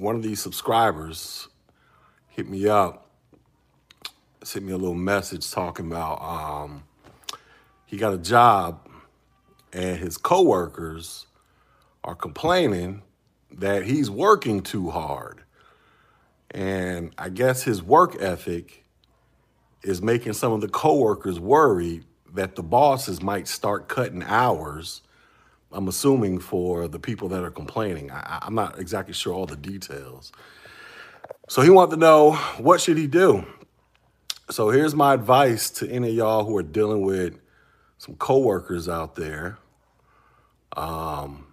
one of these subscribers hit me up, sent me a little message talking about um, he got a job and his coworkers are complaining that he's working too hard. And I guess his work ethic is making some of the coworkers worried that the bosses might start cutting hours. I'm assuming for the people that are complaining. I, I'm not exactly sure all the details. So he wanted to know what should he do. So here's my advice to any of y'all who are dealing with some coworkers out there um,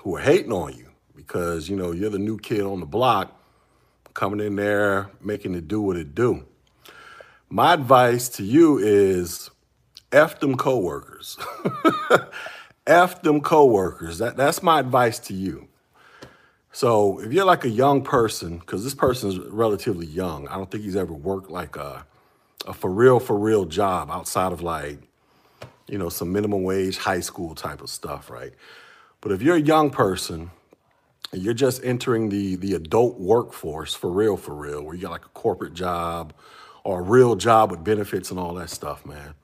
who are hating on you because you know you're the new kid on the block coming in there making it do what it do. My advice to you is F them coworkers. F them coworkers. That, that's my advice to you. So if you're like a young person, because this person is relatively young, I don't think he's ever worked like a, a for real, for real job outside of like, you know, some minimum wage high school type of stuff, right? But if you're a young person you're just entering the the adult workforce for real, for real, where you got like a corporate job or a real job with benefits and all that stuff, man,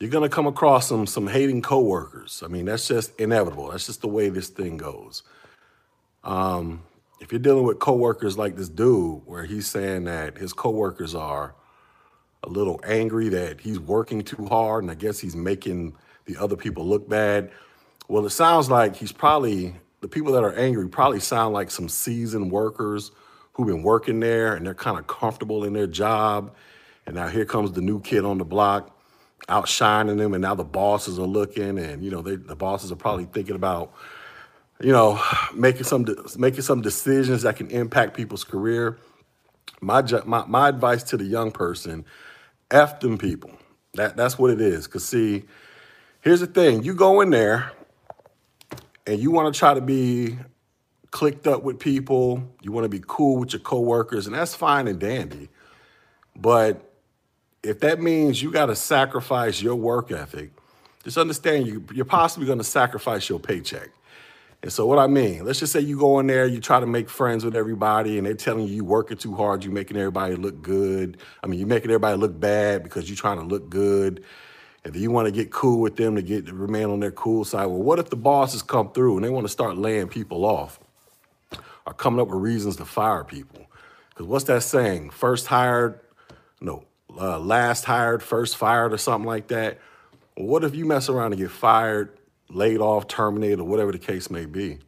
you're gonna come across some some hating coworkers. I mean, that's just inevitable. That's just the way this thing goes. Um, if you're dealing with coworkers like this dude, where he's saying that his coworkers are a little angry that he's working too hard, and I guess he's making the other people look bad. Well, it sounds like he's probably the people that are angry probably sound like some seasoned workers who've been working there and they're kind of comfortable in their job. And now here comes the new kid on the block outshining them, and now the bosses are looking, and you know they, the bosses are probably thinking about, you know, making some making some decisions that can impact people's career. My my my advice to the young person: f them people. That that's what it is. Cause see, here's the thing: you go in there, and you want to try to be clicked up with people. You want to be cool with your coworkers, and that's fine and dandy. But if that means you got to sacrifice your work ethic, just understand you, you're possibly going to sacrifice your paycheck. And so, what I mean, let's just say you go in there, you try to make friends with everybody, and they're telling you you're working too hard, you're making everybody look good. I mean, you're making everybody look bad because you're trying to look good. And then you want to get cool with them to get to remain on their cool side. Well, what if the bosses come through and they want to start laying people off or coming up with reasons to fire people? Because what's that saying? First hired, no, uh, last hired, first fired, or something like that. What if you mess around and get fired, laid off, terminated, or whatever the case may be?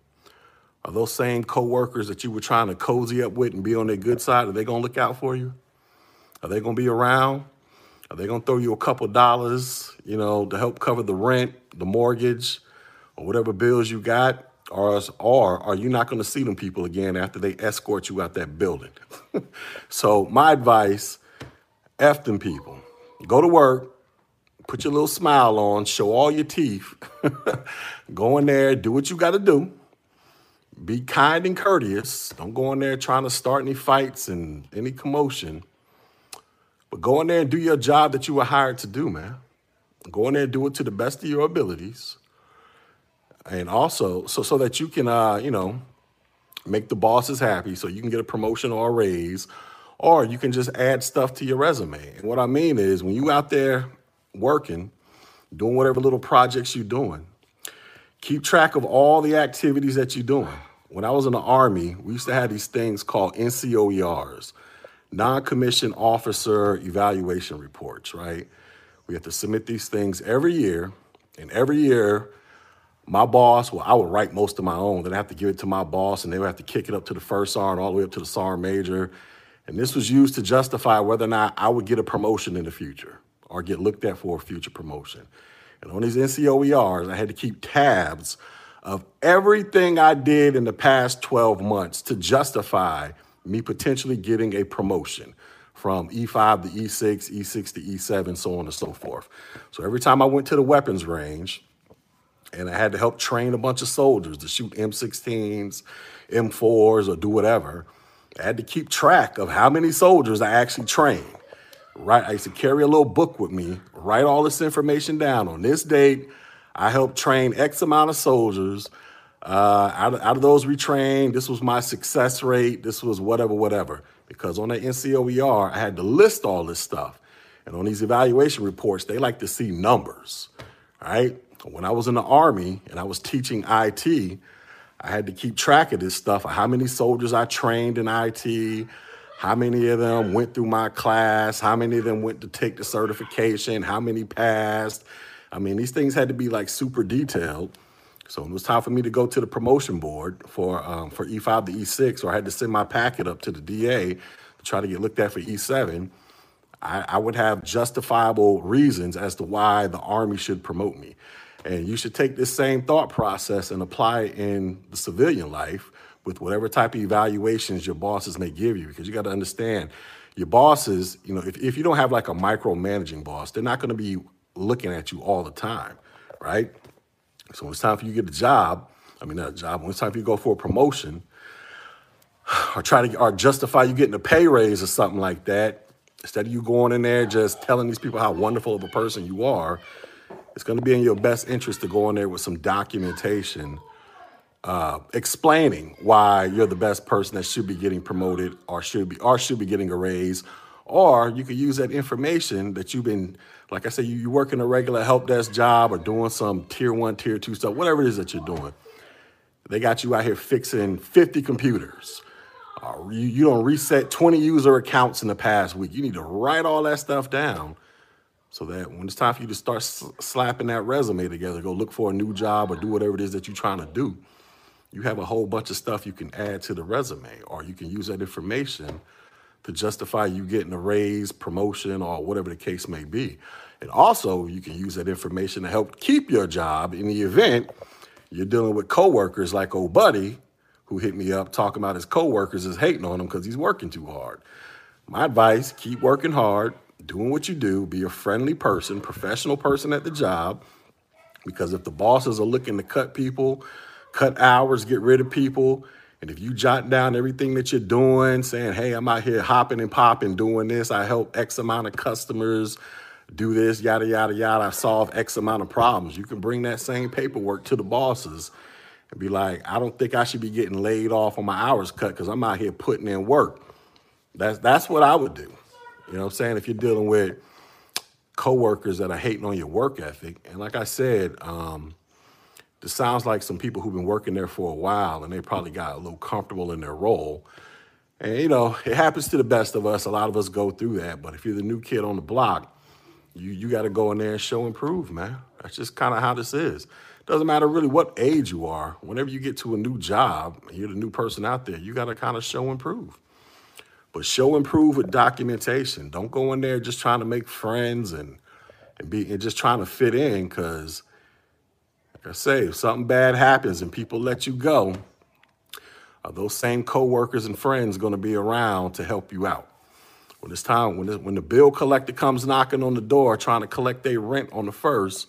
Are those same coworkers that you were trying to cozy up with and be on their good side, are they to look out for you? Are they to be around? Are they to throw you a couple dollars, you know, to help cover the rent, the mortgage, or whatever bills you got? Or, or are you not to see them people again after they escort you out that building? so my advice F them people. Go to work, put your little smile on, show all your teeth. go in there, do what you got to do. Be kind and courteous. Don't go in there trying to start any fights and any commotion. But go in there and do your job that you were hired to do, man. Go in there and do it to the best of your abilities. And also, so so that you can, uh, you know, make the bosses happy, so you can get a promotion or a raise, or you can just add stuff to your resume. And what I mean is when you out there working, doing whatever little projects you're doing, keep track of all the activities that you're doing. When I was in the Army, we used to have these things called NCOERs, non-commissioned officer evaluation reports, right? We have to submit these things every year, and every year, my boss, well, I would write most of my own. Then I have to give it to my boss, and they would have to kick it up to the first sergeant, all the way up to the sergeant major, and this was used to justify whether or not I would get a promotion in the future or get looked at for a future promotion. And on these NCOERs, I had to keep tabs of everything I did in the past 12 months to justify me potentially getting a promotion from E5 to E6, E6 to E7, so on and so forth. So every time I went to the weapons range and I had to help train a bunch of soldiers to shoot M16s, M4s, or do whatever, I had to keep track of how many soldiers I actually trained. Right, I used to carry a little book with me, write all this information down. On this date, I helped train X amount of soldiers. Uh, out, of, out of those retrained, this was my success rate. This was whatever, whatever. Because on the NCOER, I had to list all this stuff. And on these evaluation reports, they like to see numbers, right? When I was in the Army and I was teaching IT, I had to keep track of this stuff, how many soldiers I trained in IT, how many of them went through my class, how many of them went to take the certification, how many passed. I mean, these things had to be like super detailed. So when it was time for me to go to the promotion board for um, for E5 to E6, or I had to send my packet up to the DA to try to get looked at for E7. I, I would have justifiable reasons as to why the Army should promote me. And you should take this same thought process and apply it in the civilian life with whatever type of evaluations your bosses may give you, because you got to understand your bosses, you know, if, if you don't have like a micromanaging boss, they're not going to be looking at you all the time, right? So when it's time for you to get a job, I mean, not a job, when it's time for you to go for a promotion, or try to or justify you getting a pay raise or something like that, instead of you going in there just telling these people how wonderful of a person you are, it's going to be in your best interest to go in there with some documentation uh, explaining why you're the best person that should be getting promoted or should be or should be getting a raise. Or you could use that information that you've been like i said you, you work in a regular help desk job or doing some tier one tier two stuff whatever it is that you're doing. They got you out here fixing 50 computers. Uh, you, you don't reset 20 user accounts in the past week. You need to write all that stuff down so that when it's time for you to start slapping that resume together, go look for a new job or do whatever it is that you're trying to do, you have a whole bunch of stuff you can add to the resume, or you can use that information to justify you getting a raise, promotion, or whatever the case may be. And also, you can use that information to help keep your job in the event you're dealing with coworkers like old buddy who hit me up talking about his coworkers is hating on him because he's working too hard. My advice, keep working hard, doing what you do, be a friendly person, professional person at the job. Because if the bosses are looking to cut people, cut hours, get rid of people, and if you jot down everything that you're doing, saying, hey, I'm out here hopping and popping, doing this, I help X amount of customers do this, yada, yada, yada, I solve X amount of problems. You can bring that same paperwork to the bosses and be like, I don't think I should be getting laid off on my hours cut because I'm out here putting in work. That's, that's what I would do. You know what I'm saying? If you're dealing with coworkers that are hating on your work ethic, and like I said, um, this sounds like some people who've been working there for a while and they probably got a little comfortable in their role. And you know, it happens to the best of us. A lot of us go through that. But if you're the new kid on the block, you you got to go in there and show and prove, man. That's just kind of how this is. Doesn't matter really what age you are. Whenever you get to a new job, you're the new person out there. You got to kind of show and prove. But show and prove with documentation. Don't go in there just trying to make friends and and be and just trying to fit in because like I say, if something bad happens and people let you go, are those same coworkers and friends going to be around to help you out? When it's time, when, it, when the bill collector comes knocking on the door trying to collect their rent on the first,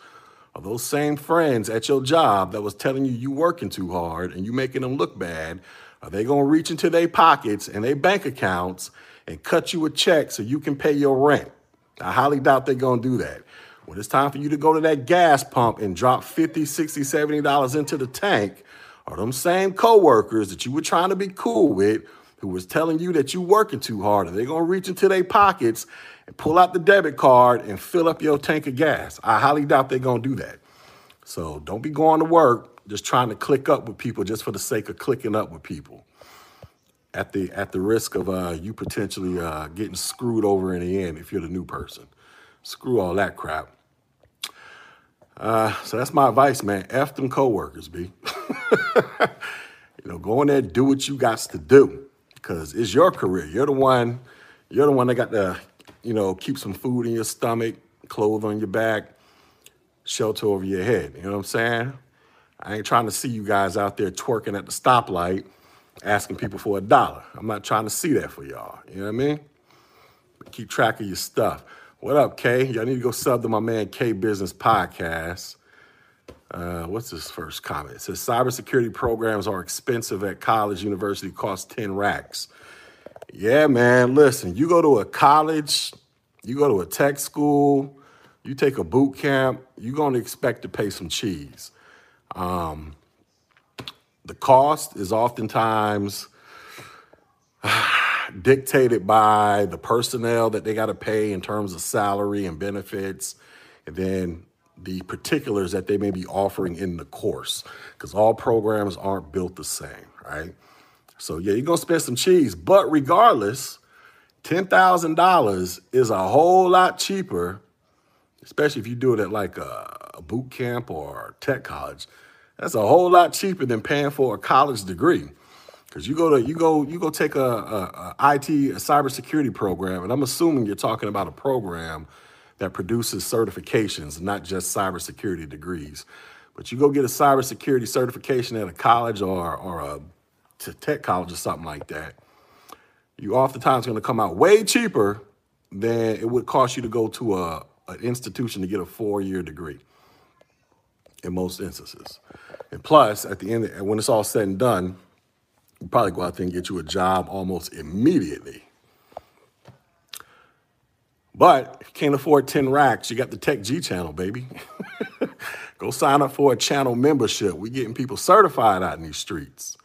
are those same friends at your job that was telling you you working too hard and you making them look bad are they going to reach into their pockets and their bank accounts and cut you a check so you can pay your rent? I highly doubt they're going to do that. When it's time for you to go to that gas pump and drop 50, 60, 70 dollars into the tank, are them same coworkers that you were trying to be cool with who was telling you that you working too hard, are they going to reach into their pockets and pull out the debit card and fill up your tank of gas? I highly doubt they're going to do that. So don't be going to work just trying to click up with people just for the sake of clicking up with people at the at the risk of uh, you potentially uh, getting screwed over in the end if you're the new person. Screw all that crap. Uh, so that's my advice, man. F them coworkers, B. you know, go in there, do what you got to do, because it's your career. You're the one. You're the one that got to, you know, keep some food in your stomach, clothes on your back, shelter over your head. You know what I'm saying? I ain't trying to see you guys out there twerking at the stoplight, asking people for a dollar. I'm not trying to see that for y'all. You know what I mean? But keep track of your stuff. What up, K? Y'all need to go sub to my man K Business Podcast. Uh, what's his first comment? It says cybersecurity programs are expensive at college, university, cost 10 racks. Yeah, man. Listen, you go to a college, you go to a tech school, you take a boot camp, you're going to expect to pay some cheese. Um, the cost is oftentimes dictated by the personnel that they got to pay in terms of salary and benefits, and then the particulars that they may be offering in the course, because all programs aren't built the same, right? So, yeah, you're going to spend some cheese, but regardless, $10,000 is a whole lot cheaper, especially if you do it at like a, a boot camp or tech college. That's a whole lot cheaper than paying for a college degree. Because you go to you go you go take a, a, a IT a cybersecurity program, and I'm assuming you're talking about a program that produces certifications, not just cybersecurity degrees. But you go get a cybersecurity certification at a college or or a tech college or something like that. You oftentimes going to come out way cheaper than it would cost you to go to a an institution to get a four year degree. In most instances, and plus at the end when it's all said and done you probably go out there and get you a job almost immediately. But if you can't afford 10 racks, you got the Tech Gee channel, baby. go sign up for a channel membership. We're getting people certified out in these streets.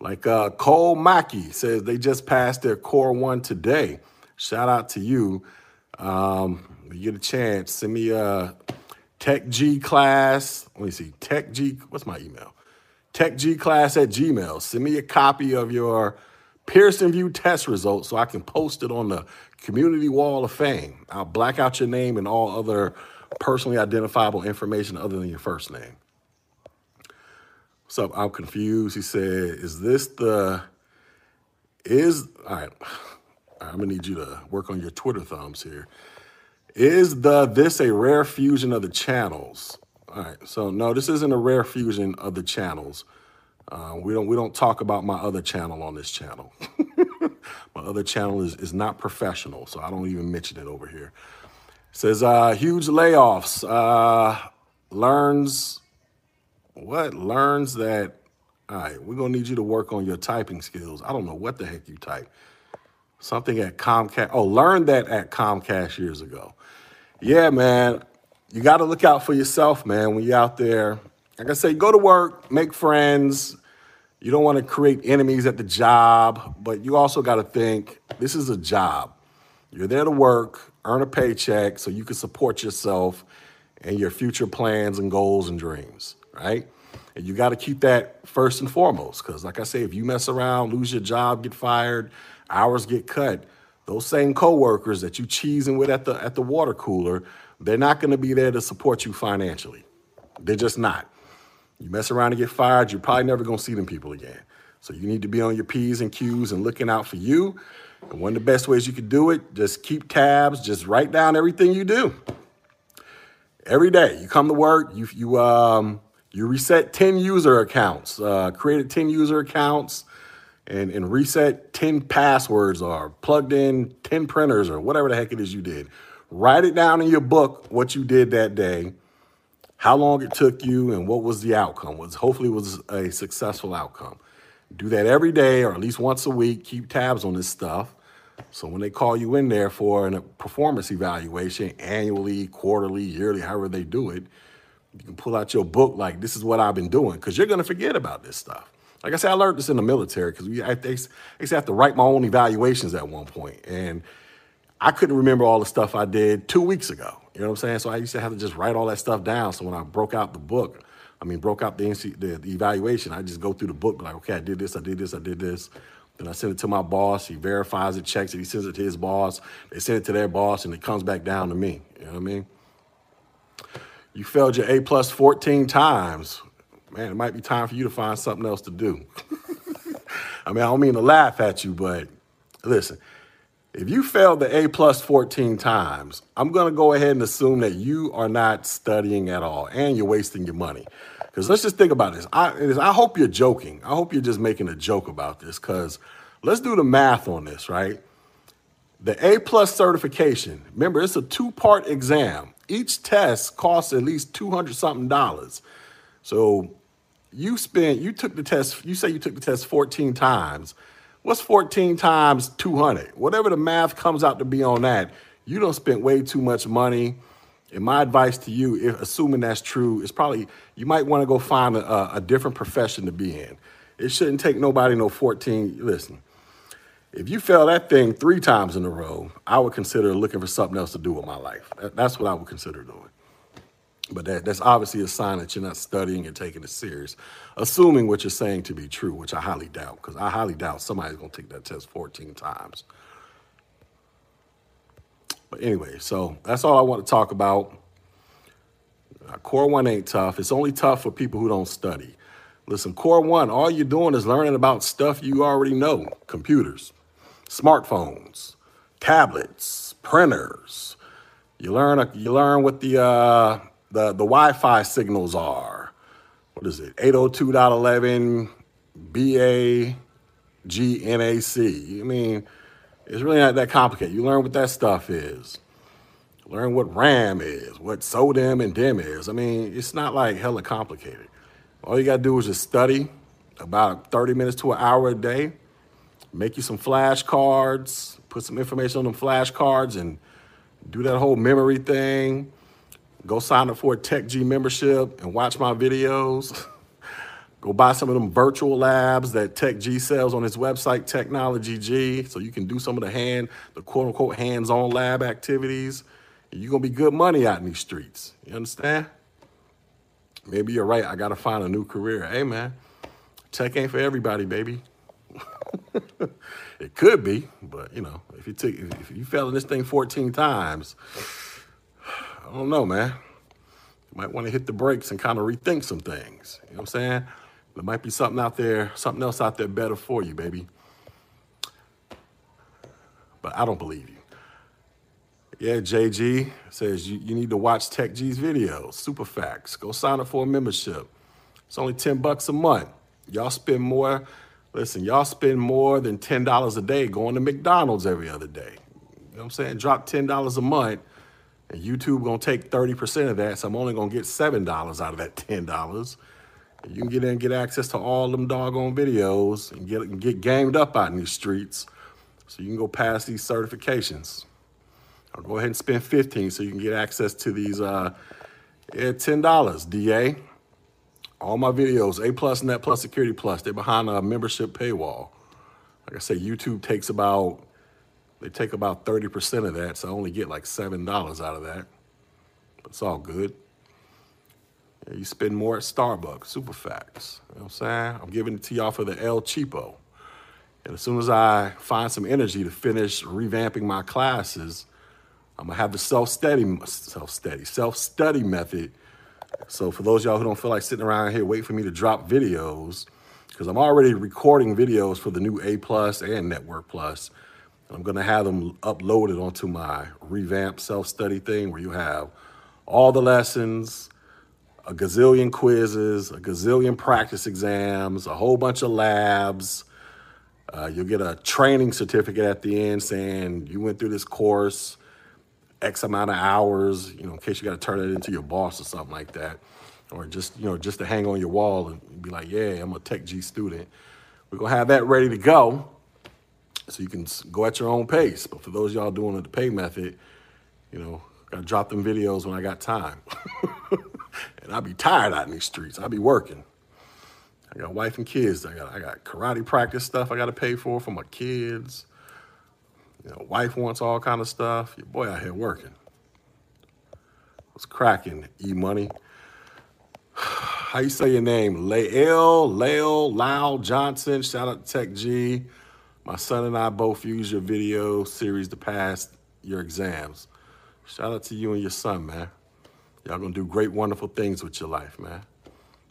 Like uh, Cole Mackey says they just passed their Core 1 today. Shout out to you. Um, you get a chance, send me a Tech Gee class. Let me see. Tech Gee, what's my email? Tech Gee class at gmail. Send me a copy of your Pearson VUE test results so I can post it on the community wall of fame. I'll black out your name and all other personally identifiable information other than your first name. What's up? I'm confused. He said, Is this the. Is. All right. I'm going to need you to work on your Twitter thumbs here. Is the this a rare fusion of the channels? All right. So no, this isn't a rare fusion of the channels. Uh, we don't we don't talk about my other channel on this channel. my other channel is is not professional, so I don't even mention it over here. It says uh, huge layoffs. Uh, learns what learns that. All right, we're gonna need you to work on your typing skills. I don't know what the heck you type. Something at Comcast. Oh, learned that at Comcast years ago. Yeah, man you got to look out for yourself, man, when you're out there. Like I say, go to work, make friends. You don't want to create enemies at the job, but you also got to think this is a job. You're there to work, earn a paycheck so you can support yourself and your future plans and goals and dreams, right? And you got to keep that first and foremost because, like I say, if you mess around, lose your job, get fired, hours get cut, those same coworkers that you cheesing with at the at the water cooler they're not going to be there to support you financially. They're just not. You mess around and get fired, you're probably never going to see them people again. So you need to be on your P's and Q's and looking out for you. And one of the best ways you can do it, just keep tabs, just write down everything you do. Every day you come to work, you you um you reset 10 user accounts, uh, created 10 user accounts, and, and reset 10 passwords or plugged in 10 printers or whatever the heck it is you did. Write it down in your book what you did that day, how long it took you, and what was the outcome. Was hopefully was a successful outcome. Do that every day or at least once a week. Keep tabs on this stuff. So when they call you in there for a performance evaluation, annually, quarterly, yearly, however they do it, you can pull out your book like this is what I've been doing because you're going to forget about this stuff. Like I said, I learned this in the military because I, they, have to write my own evaluations at one point, and I couldn't remember all the stuff I did two weeks ago. You know what I'm saying? So I used to have to just write all that stuff down. So when I broke out the book, I mean, broke out the, NC, the, the evaluation, I just go through the book, like, okay, I did this, I did this, I did this. Then I send it to my boss. He verifies it, checks it. He sends it to his boss. They send it to their boss, and it comes back down to me. You know what I mean? You failed your A plus 14 times. Man, it might be time for you to find something else to do. I mean, I don't mean to laugh at you, but listen, if you failed the A plus 14 times, I'm going to go ahead and assume that you are not studying at all and you're wasting your money. Because let's just think about this. I, I hope you're joking. I hope you're just making a joke about this because let's do the math on this, right? The A plus certification, remember, it's a two part exam. Each test costs at least 200 something dollars. So you spent, you took the test, you say you took the test 14 times. What's 14 times 200? Whatever the math comes out to be on that, you don't spend way too much money And my advice to you, if assuming that's true, is probably you might want to go find a, a different profession to be in. It shouldn't take nobody no 14. Listen, if you fail that thing three times in a row, I would consider looking for something else to do with my life. That's what I would consider doing. But that, that's obviously a sign that you're not studying and taking it serious, assuming what you're saying to be true, which I highly doubt, because I highly doubt somebody's going to take that test 14 times. But anyway, so that's all I want to talk about. Uh, core one ain't tough. It's only tough for people who don't study. Listen, core one, all you're doing is learning about stuff you already know computers, smartphones, tablets, printers. You learn, you learn what the, uh, the, the Wi Fi signals are. What is it? 802.11 BA GNAC. I mean, it's really not that complicated. You learn what that stuff is. Learn what RAM is, what SODIMM and DIMM is. I mean, it's not like hella complicated. All you got to do is just study about 30 minutes to an hour a day, make you some flashcards, put some information on them flashcards, and do that whole memory thing. Go sign up for a TechGee membership and watch my videos. Go buy some of them virtual labs that TechGee sells on his website, Technology Gee, so you can do some of the hand, the quote unquote hands-on lab activities. You're gonna be good money out in these streets. You understand? Maybe you're right. I gotta find a new career. Hey man, tech ain't for everybody, baby. it could be, but you know, if you take if you fell in this thing 14 times, I don't know, man. You might want to hit the brakes and kind of rethink some things. You know what I'm saying? There might be something out there, something else out there better for you, baby. But I don't believe you. Yeah, JG says you, you need to watch Tech Gee's videos, super facts. Go sign up for a membership. It's only 10 bucks a month. Y'all spend more, listen, y'all spend more than $10 a day going to McDonald's every other day. You know what I'm saying? Drop $10 a month, and YouTube gonna take 30% of that, so I'm only gonna get $7 out of that $10. You can get in and get access to all them doggone videos and get, and get gamed up out in these streets so you can go pass these certifications. I'll go ahead and spend 15 so you can get access to these uh, yeah, $10 DA. All my videos, A plus, Net plus, Security plus, they're behind a membership paywall. Like I say, YouTube takes about, they take about 30% of that, so I only get like $7 out of that. But it's all good. You spend more at Starbucks, super facts. You know what I'm saying? I'm giving it to y'all for the El Cheapo. And as soon as I find some energy to finish revamping my classes, I'm gonna have the self-study, self-study, self-study method. So for those y'all who don't feel like sitting around here waiting for me to drop videos, because I'm already recording videos for the new A Plus and Network Plus. I'm gonna have them uploaded onto my revamped self-study thing where you have all the lessons, a gazillion quizzes, a gazillion practice exams, a whole bunch of labs. Uh, you'll get a training certificate at the end saying you went through this course, X amount of hours, you know, in case you got to turn it into your boss or something like that. Or just, you know, just to hang on your wall and be like, yeah, I'm a Tech Gee student. We're going to have that ready to go so you can go at your own pace. But for those y'all doing the pay method, you know, I drop them videos when I got time. and I'll be tired out in these streets. I'll be working. I got wife and kids. I got I got karate practice stuff I got to pay for for my kids. You know, wife wants all kind of stuff. Your boy out here working. What's cracking? E money. How you say your name? Lael, Lael, Lau Johnson. Shout out to Tech Gee. My son and I both use your video series to pass your exams. Shout out to you and your son, man. Y'all gonna do great, wonderful things with your life, man.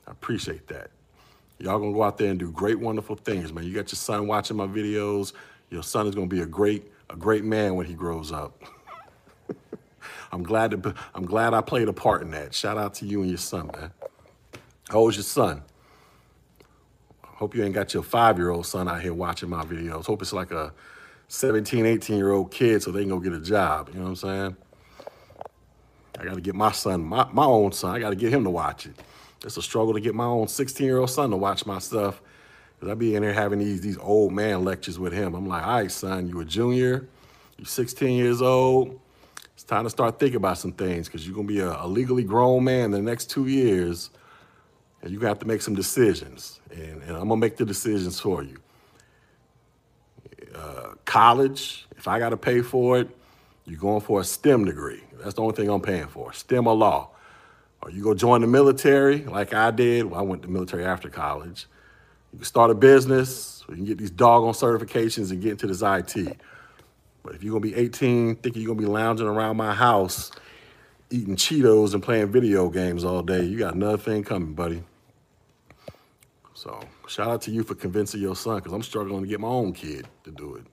I appreciate that. Y'all gonna go out there and do great, wonderful things, man. You got your son watching my videos. Your son is gonna be a great, a great man when he grows up. I'm glad to, I'm glad I played a part in that. Shout out to you and your son, man. How old's your son? Hope you ain't got your five-year-old son out here watching my videos. Hope it's like a 17, 18-year-old kid so they can go get a job. You know what I'm saying? I got to get my son, my, my own son, I got to get him to watch it. It's a struggle to get my own 16 year old son to watch my stuff. Cause I be in here having these these old man lectures with him. I'm like, all right, son, you a junior, you 16 years old, It's time to start thinking about some things because you're gonna be a, a legally grown man in the next two years, and you gonna have to make some decisions. And, and I'm gonna make the decisions for you. Uh, college, if I gotta pay for it, you're going for a STEM degree. That's the only thing I'm paying for, STEM or law. Or you go join the military, like I did. Well, I went to military after college. You can start a business, you can get these doggone certifications and get into this IT. But if you're gonna be 18, thinking you're gonna be lounging around my house, eating Cheetos and playing video games all day, you got another thing coming, buddy. So shout out to you for convincing your son, because I'm struggling to get my own kid to do it.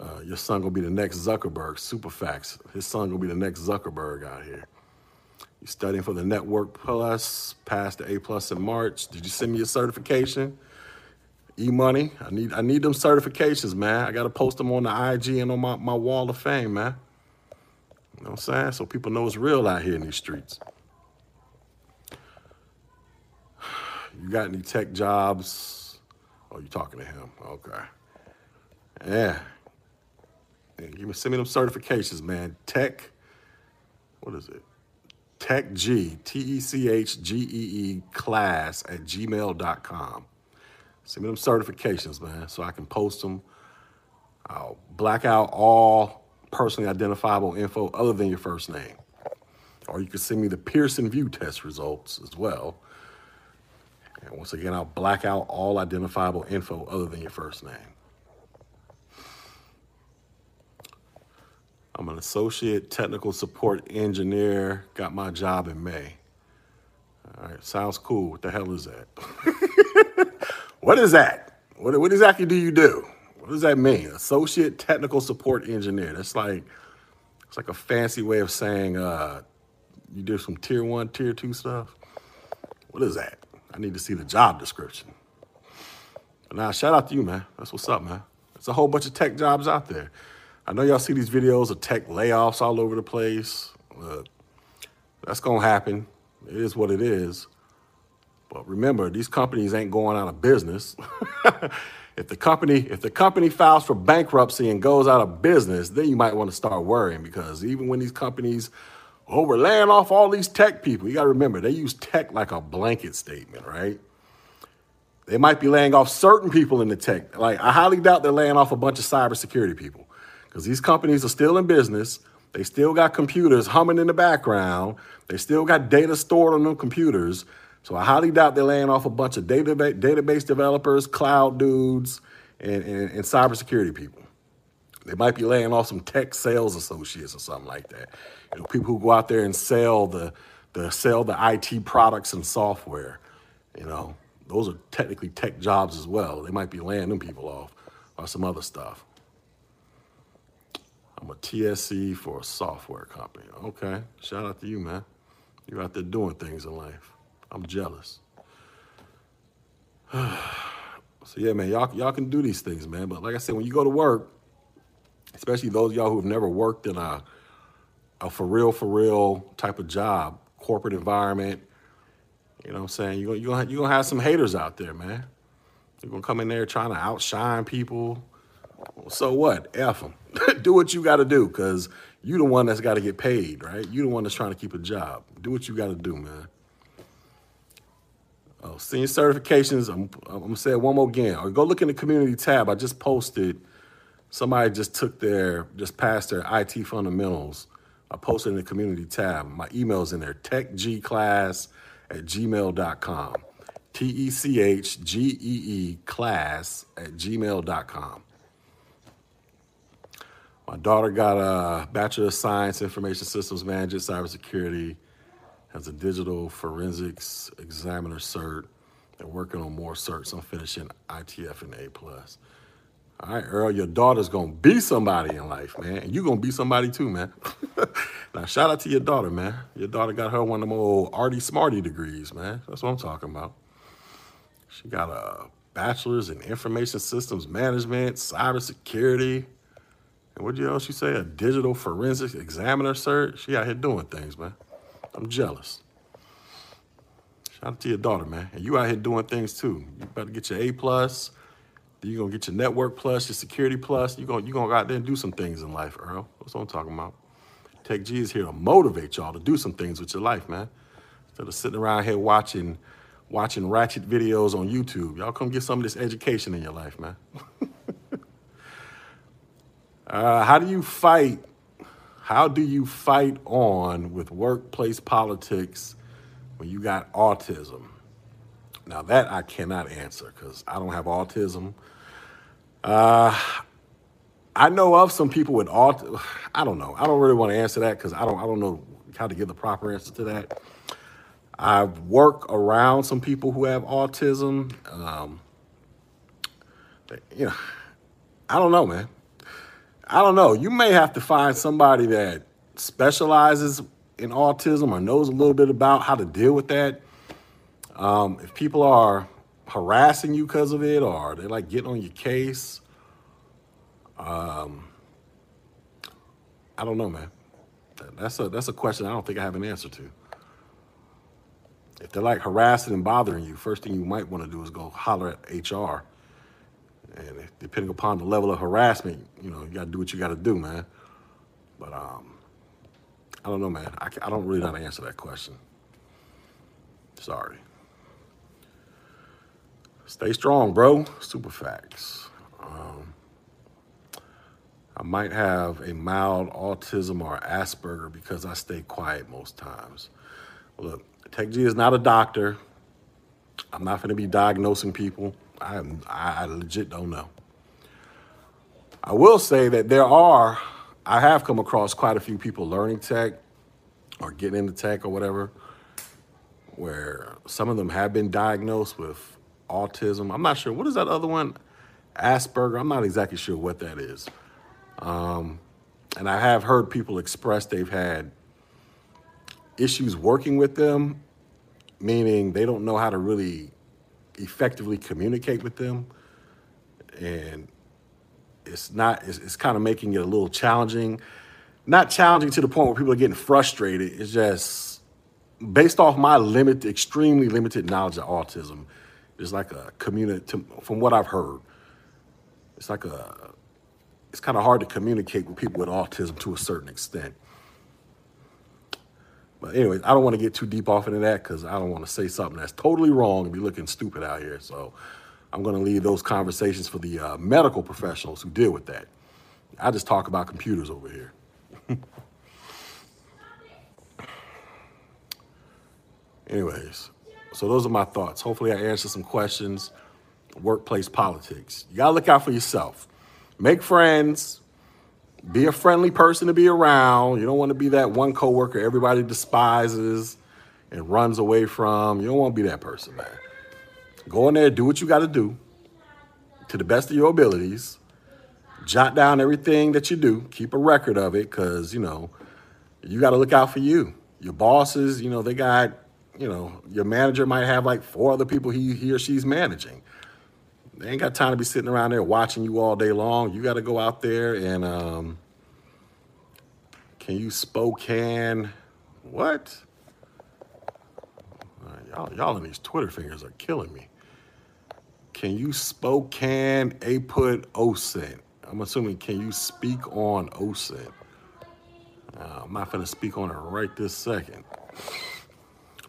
Uh, your son gonna be the next Zuckerberg, super facts. His son gonna be the next Zuckerberg out here. You studying for the Network Plus, passed the A plus in March. Did you send me your certification? E Money, I need I need them certifications, man. I gotta post them on the IG and on my, my wall of fame, man. You know what I'm saying? So people know it's real out here in these streets. You got any tech jobs? Oh, you talking to him? Okay. Yeah. yeah give me send me them certifications, man. Tech. What is it? Tech Gee, T E C H G E E class at gmail.com. Send me them certifications, man, so I can post them. I'll black out all personally identifiable info other than your first name. Or you can send me the Pearson VUE test results as well. And once again, I'll black out all identifiable info other than your first name. I'm an associate technical support engineer. Got my job in May. All right, sounds cool. What the hell is that? what is that? What, what exactly do you do? What does that mean? Associate technical support engineer. That's like it's like a fancy way of saying uh, you do some tier one, tier two stuff. What is that? I need to see the job description. But now, shout out to you, man. That's what's up, man. There's a whole bunch of tech jobs out there. I know y'all see these videos of tech layoffs all over the place. That's gonna happen. It is what it is. But remember, these companies ain't going out of business. if the company if the company files for bankruptcy and goes out of business, then you might want to start worrying because even when these companies oh, we're laying off all these tech people. You got to remember, they use tech like a blanket statement, right? They might be laying off certain people in the tech. Like, I highly doubt they're laying off a bunch of cybersecurity people because these companies are still in business. They still got computers humming in the background. They still got data stored on them computers. So I highly doubt they're laying off a bunch of database, database developers, cloud dudes, and, and, and cybersecurity people. They might be laying off some tech sales associates or something like that. You know, people who go out there and sell the, the sell the IT products and software. You know, those are technically tech jobs as well. They might be laying them people off or some other stuff. I'm a TSC for a software company. Okay, shout out to you, man. You're out there doing things in life. I'm jealous. so yeah, man, y'all y'all can do these things, man. But like I said, when you go to work, especially those y'all who have never worked in a a for real, for real type of job, corporate environment. You know what I'm saying? You're gonna, you're gonna have some haters out there, man. You're gonna come in there trying to outshine people. So what? F them. do what you got to do, cause you the one that's got to get paid, right? You the one that's trying to keep a job. Do what you got to do, man. Oh, senior certifications. I'm, I'm gonna say it one more again. Or go look in the community tab. I just posted. Somebody just took their, just passed their IT fundamentals I posted in the community tab. My email's in there, techgeeclass at gmail.com. T E C H G E E class at gmail.com. My daughter got a Bachelor of Science, Information Systems Management, Cybersecurity, has a digital forensics examiner cert. They're working on more certs. I'm finishing ITF and A plus. All right, Earl, your daughter's gonna be somebody in life, man. And you're gonna be somebody too, man. now, shout out to your daughter, man. Your daughter got her one of them old arty smarty degrees, man. That's what I'm talking about. She got a bachelor's in information systems management, cybersecurity. And what else she say? A digital forensics examiner cert. She out here doing things, man. I'm jealous. Shout out to your daughter, man. And you out here doing things too. You better get your A plus You're gonna get your network plus, your security plus. You're gonna you gonna go out there and do some things in life, Earl. That's what I'm talking about. Tech Gee is here to motivate y'all to do some things with your life, man. Instead of sitting around here watching watching ratchet videos on YouTube. Y'all come get some of this education in your life, man. uh, how do you fight? How do you fight on with workplace politics when you got autism? Now that I cannot answer because I don't have autism. Uh, I know of some people with autism. I don't know. I don't really want to answer that because I don't. I don't know how to give the proper answer to that. I work around some people who have autism. Um, you know, I don't know, man. I don't know. You may have to find somebody that specializes in autism or knows a little bit about how to deal with that. Um, if people are harassing you because of it or they're like getting on your case, um, I don't know, man. That's a that's a question I don't think I have an answer to. If they're like harassing and bothering you, first thing you might want to do is go holler at HR. And if, depending upon the level of harassment, you know, you got to do what you got to do, man. But um, I don't know, man. I, I don't really know how to answer that question. Sorry. Stay strong, bro. Super facts. Um, I might have a mild autism or Asperger because I stay quiet most times. Look, Tech G is not a doctor. I'm not going to be diagnosing people. I, I legit don't know. I will say that there are, I have come across quite a few people learning tech or getting into tech or whatever, where some of them have been diagnosed with autism. I'm not sure. What is that other one? Asperger. I'm not exactly sure what that is. Um, and I have heard people express they've had issues working with them, meaning they don't know how to really effectively communicate with them. And it's not, it's, it's kind of making it a little challenging. Not challenging to the point where people are getting frustrated. It's just based off my limited, extremely limited knowledge of autism. It's like a community, from what I've heard, it's like a, it's kind of hard to communicate with people with autism to a certain extent. But anyways, I don't want to get too deep off into that because I don't want to say something that's totally wrong and be looking stupid out here. So I'm going to leave those conversations for the uh, medical professionals who deal with that. I just talk about computers over here. anyways, so those are my thoughts. Hopefully, I answered some questions. Workplace politics. You got to look out for yourself. Make friends, be a friendly person to be around. You don't want to be that one coworker everybody despises and runs away from. You don't want to be that person, man. Go in there, do what you got to do to the best of your abilities. Jot down everything that you do. Keep a record of it because, you know, you got to look out for you. Your bosses, you know, they got, you know, your manager might have like four other people he, he or she's managing. They ain't got time to be sitting around there watching you all day long. You got to go out there and um, can you Spokane? What? Uh, y'all, y'all and these Twitter fingers are killing me. Can you Spokane a put OSINT? I'm assuming can you speak on OSINT? Uh, I'm not gonna speak on it right this second,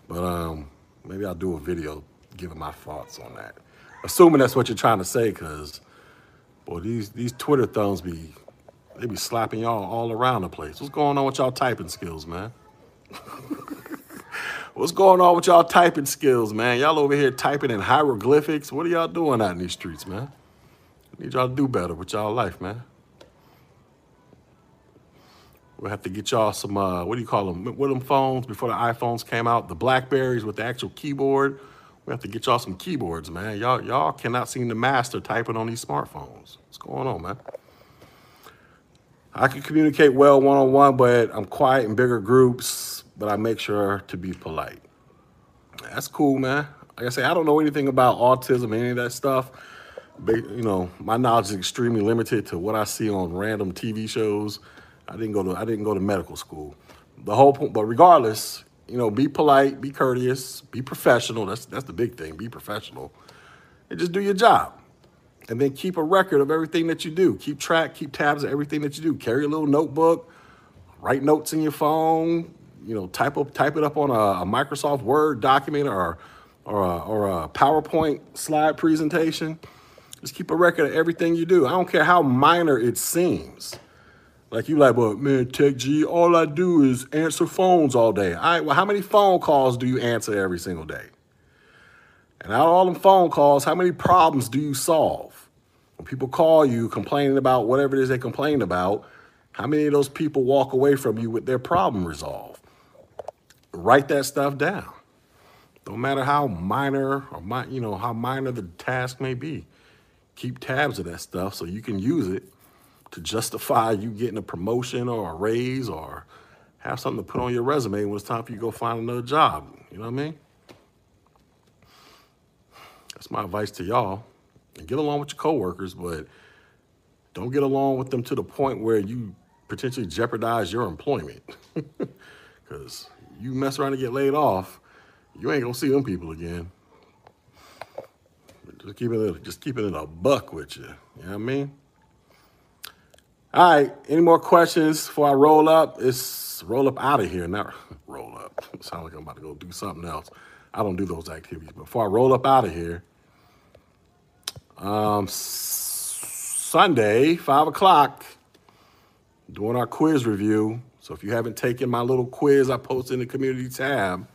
but um, maybe I'll do a video giving my thoughts on that assuming that's what you're trying to say, because boy, these these Twitter thumbs be they be slapping y'all all around the place. What's going on with y'all typing skills, man? What's going on with y'all typing skills, man? Y'all over here typing in hieroglyphics. What are y'all doing out in these streets, man? I need y'all to do better with y'all life, man. We'll have to get y'all some, uh, what do you call them? What them phones before the iPhones came out? The Blackberries with the actual keyboard. We have to get y'all some keyboards, man. Y'all, y'all cannot seem to master typing on these smartphones. What's going on, man? I can communicate well one on one, but I'm quiet in bigger groups, but I make sure to be polite. That's cool, man. Like I say, I don't know anything about autism, any of that stuff. But, you know, my knowledge is extremely limited to what I see on random TV shows. I didn't go to I didn't go to medical school. The whole point, but regardless, you know, be polite, be courteous, be professional. That's that's the big thing. Be professional, and just do your job. and then keep a record of everything that you do. Keep track, keep tabs of everything that you do. Carry a little notebook, write notes in your phone. You know, type up, type it up on a, a Microsoft Word document or or a, or a PowerPoint slide presentation. Just keep a record of everything you do. I don't care how minor it seems. Like you like, well, man, Tech Gee, all I do is answer phones all day. All right, well, how many phone calls do you answer every single day? And out of all them phone calls, how many problems do you solve? When people call you complaining about whatever it is they complain about, how many of those people walk away from you with their problem resolved? Write that stuff down. No matter how minor or my, you know how minor the task may be, keep tabs of that stuff so you can use it to justify you getting a promotion or a raise or have something to put on your resume when it's time for you to go find another job. You know what I mean? That's my advice to y'all. And get along with your coworkers, but don't get along with them to the point where you potentially jeopardize your employment. Because you mess around and get laid off, you ain't gonna see them people again. Just keep it, just keep it a buck with you. You know what I mean? All right. Any more questions before I roll up? It's roll up out of here, not roll up. Sound like I'm about to go do something else. I don't do those activities. Before I roll up out of here, um, Sunday, five o'clock, doing our quiz review. So if you haven't taken my little quiz I posted in the community tab,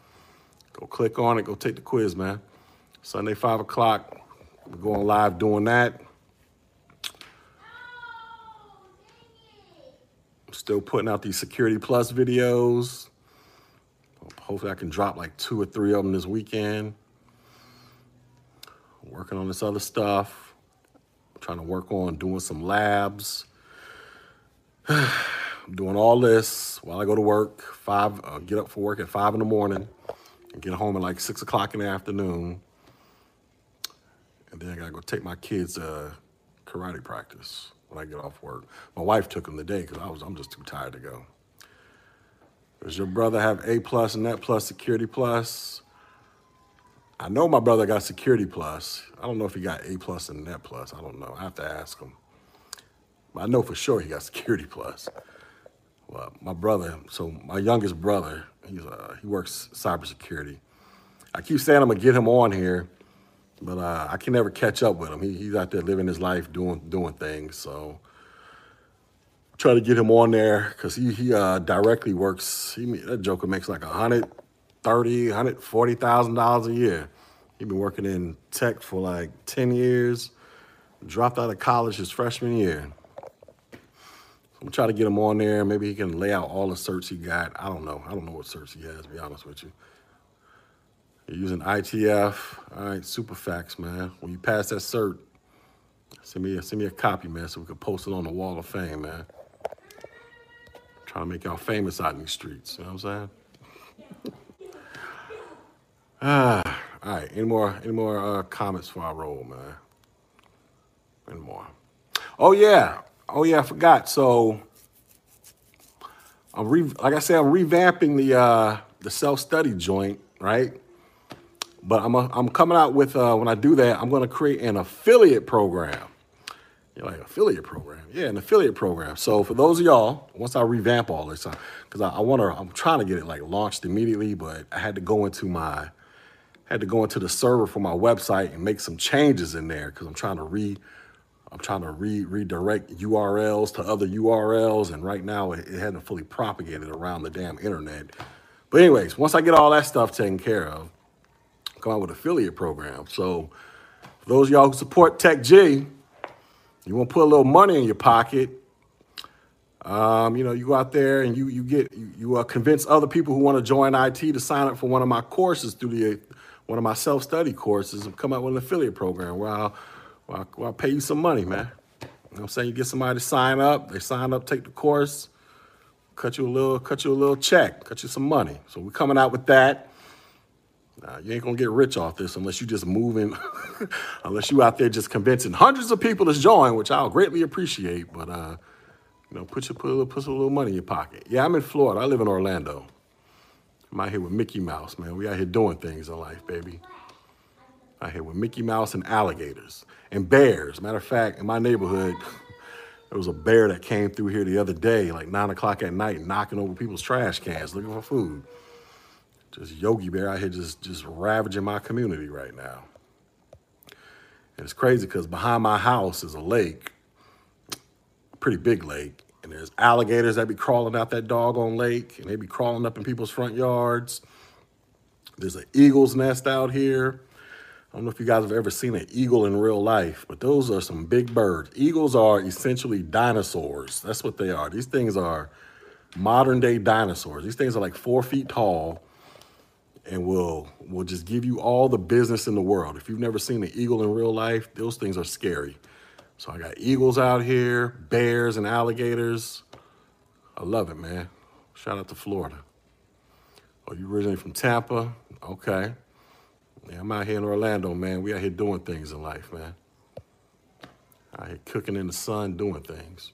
go click on it. Go take the quiz, man. Sunday, five o'clock. We're going live doing that. Still putting out these Security Plus videos. Hopefully, I can drop like two or three of them this weekend. Working on this other stuff. I'm trying to work on doing some labs. I'm doing all this while I go to work. Five, uh, get up for work at five in the morning, and get home at like six o'clock in the afternoon. And then I gotta go take my kids uh, karate practice when I get off work. My wife took them today because I was I'm just too tired to go. Does your brother have A plus, Net plus, Security plus? I know my brother got Security plus. I don't know if he got A plus and Net plus. I don't know. I have to ask him. But I know for sure he got Security plus. Well, my brother, so my youngest brother, he's uh, he works cybersecurity. I keep saying I'm gonna get him on here but uh, I can never catch up with him. He, he's out there living his life, doing doing things. So try to get him on there because he he uh, directly works. He that Joker makes like a hundred thirty, hundred forty thousand dollars a year. He's been working in tech for like ten years. Dropped out of college his freshman year. I'm trying to get him on there. Maybe he can lay out all the certs he got. I don't know. I don't know what certs he has. To be honest with you. You're using ITF. All right, Superfax, man. When you pass that cert, send me a, send me a copy, man, so we can post it on the wall of fame, man. Trying to make y'all famous out in these streets. You know what I'm saying? ah, all right. Any more any more uh, comments for our roll, man? Any more? Oh yeah. Oh yeah. I forgot. So I'm re- like I said, I'm revamping the uh, the self study joint, right? But I'm, a, I'm coming out with, uh, when I do that, I'm going to create an affiliate program. You're like, affiliate program? Yeah, an affiliate program. So for those of y'all, once I revamp all this, because uh, I, I want to, I'm trying to get it like launched immediately, but I had to go into my, had to go into the server for my website and make some changes in there because I'm trying to re, I'm trying to re redirect URLs to other URLs, and right now it, it hasn't fully propagated around the damn internet. But anyways, once I get all that stuff taken care of, come out with affiliate program. So for those y'all who support Tech Gee, you want to put a little money in your pocket. Um, you know, you go out there and you you get you, you uh, convince other people who want to join IT to sign up for one of my courses through the one of my self study courses and come out with an affiliate program where I'll, where I'll, where I'll pay you some money, man. You know what I'm saying? You get somebody to sign up, they sign up, take the course, cut you a little, cut you a little check, cut you some money. So we're coming out with that. Nah, you ain't gonna get rich off this unless you just moving, unless you out there just convincing hundreds of people to join, which I'll greatly appreciate. But uh, you know, put your put a little, put a little money in your pocket. Yeah, I'm in Florida. I live in Orlando. I'm out here with Mickey Mouse, man. We out here doing things in life, baby. out here with Mickey Mouse and alligators and bears. Matter of fact, in my neighborhood, there was a bear that came through here the other day, like nine o'clock at night, knocking over people's trash cans looking for food. Just Yogi Bear out here just, just ravaging my community right now. And it's crazy because behind my house is a lake, a pretty big lake, and there's alligators that be crawling out that doggone lake, and they be crawling up in people's front yards. There's an eagle's nest out here. I don't know if you guys have ever seen an eagle in real life, but those are some big birds. Eagles are essentially dinosaurs. That's what they are. These things are modern day dinosaurs. These things are like four feet tall and will will just give you all the business in the world. If you've never seen an eagle in real life, those things are scary. So I got eagles out here, bears and alligators. I love it, man. Shout out to Florida. Are you originally from Tampa? Okay. Yeah, I'm out here in Orlando, man. We out here doing things in life, man. Out here cooking in the sun, doing things.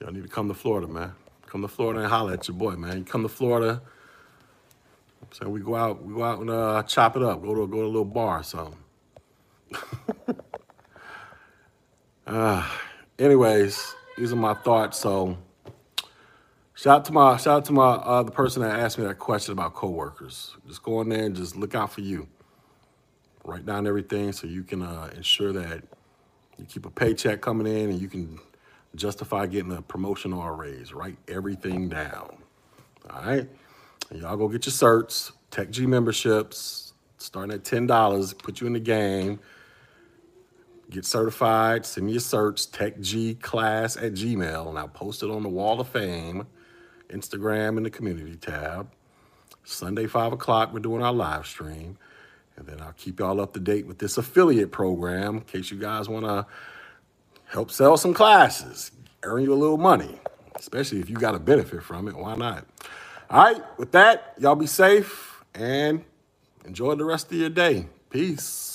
Y'all need to come to Florida, man. Come to Florida and holler at your boy, man. Come to Florida, so we go out, we go out and uh, chop it up. Go to go to a little bar or something. uh, anyways, these are my thoughts. So Shout out to my shout out to my uh, the person that asked me that question about coworkers. Just go in there and just look out for you. Write down everything so you can uh, ensure that you keep a paycheck coming in and you can justify getting a promotion or a raise. Write everything down. All right, and y'all go get your certs, Tech Gee memberships, starting at ten dollars. Put you in the game. Get certified. Send me your certs, techgeeclass at Gmail, and I'll post it on the wall of fame. Instagram in the community tab. Sunday, 5 o'clock, we're doing our live stream. And then I'll keep y'all up to date with this affiliate program in case you guys want to help sell some classes, earn you a little money, especially if you got a benefit from it. Why not? All right, with that, y'all be safe and enjoy the rest of your day. Peace.